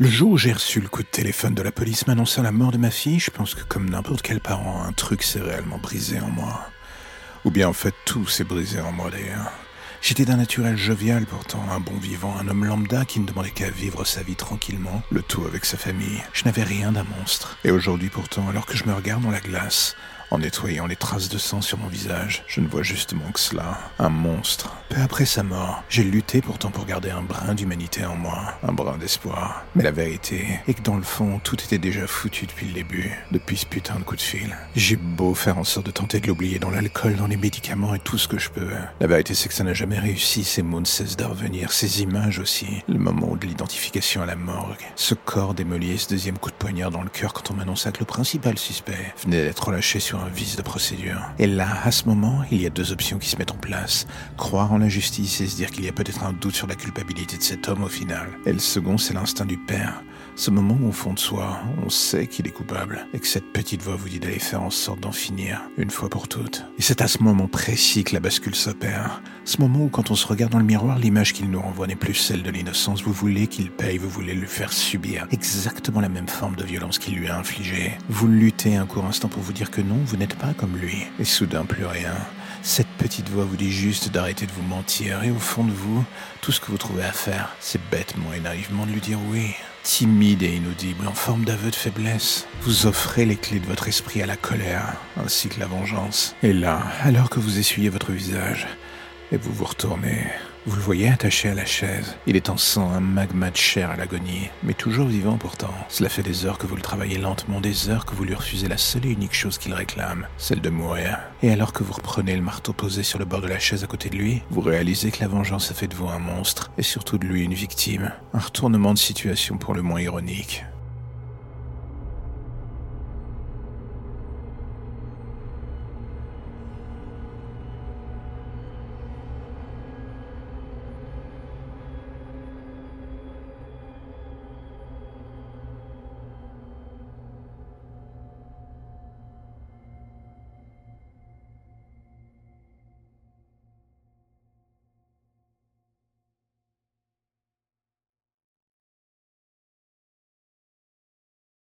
Le jour où j'ai reçu le coup de téléphone de la police m'annonçant la mort de ma fille, je pense que comme n'importe quel parent, un truc s'est réellement brisé en moi. Ou bien en fait tout s'est brisé en moi d'ailleurs. J'étais d'un naturel jovial pourtant, un bon vivant, un homme lambda qui ne demandait qu'à vivre sa vie tranquillement, le tout avec sa famille. Je n'avais rien d'un monstre. Et aujourd'hui pourtant, alors que je me regarde dans la glace, en nettoyant les traces de sang sur mon visage, je ne vois justement que cela, un monstre. Peu après sa mort, j'ai lutté pourtant pour garder un brin d'humanité en moi, un brin d'espoir. Mais la vérité est que dans le fond, tout était déjà foutu depuis le début, depuis ce putain de coup de fil. J'ai beau faire en sorte de tenter de l'oublier dans l'alcool, dans les médicaments et tout ce que je peux. La vérité c'est que ça n'a jamais réussi, ces mots ne cessent de revenir, ces images aussi. Le moment de l'identification à la morgue, ce corps démoli et ce deuxième coup de poignard dans le cœur quand on m'annonça que le principal suspect venait d'être relâché sur un vice de procédure. Et là, à ce moment, il y a deux options qui se mettent en place. Croire en la justice et se dire qu'il y a peut-être un doute sur la culpabilité de cet homme au final. Et le second, c'est l'instinct du père. Ce moment où au fond de soi, on sait qu'il est coupable et que cette petite voix vous dit d'aller faire en sorte d'en finir, une fois pour toutes. Et c'est à ce moment précis que la bascule s'opère. Ce moment où quand on se regarde dans le miroir, l'image qu'il nous renvoie n'est plus celle de l'innocence. Vous voulez qu'il paye, vous voulez lui faire subir exactement la même forme de violence qu'il lui a infligée. Vous luttez un court instant pour vous dire que non, vous n'êtes pas comme lui. Et soudain, plus rien. Cette petite voix vous dit juste d'arrêter de vous mentir et au fond de vous, tout ce que vous trouvez à faire, c'est bêtement et naïvement de lui dire oui. Timide et inaudible, en forme d'aveu de faiblesse, vous offrez les clés de votre esprit à la colère, ainsi que la vengeance. Et là, alors que vous essuyez votre visage, et vous vous retournez, vous le voyez attaché à la chaise. Il est en sang, un magma de chair à l'agonie, mais toujours vivant pourtant. Cela fait des heures que vous le travaillez lentement, des heures que vous lui refusez la seule et unique chose qu'il réclame, celle de mourir. Et alors que vous reprenez le marteau posé sur le bord de la chaise à côté de lui, vous réalisez que la vengeance a fait de vous un monstre, et surtout de lui une victime. Un retournement de situation pour le moins ironique.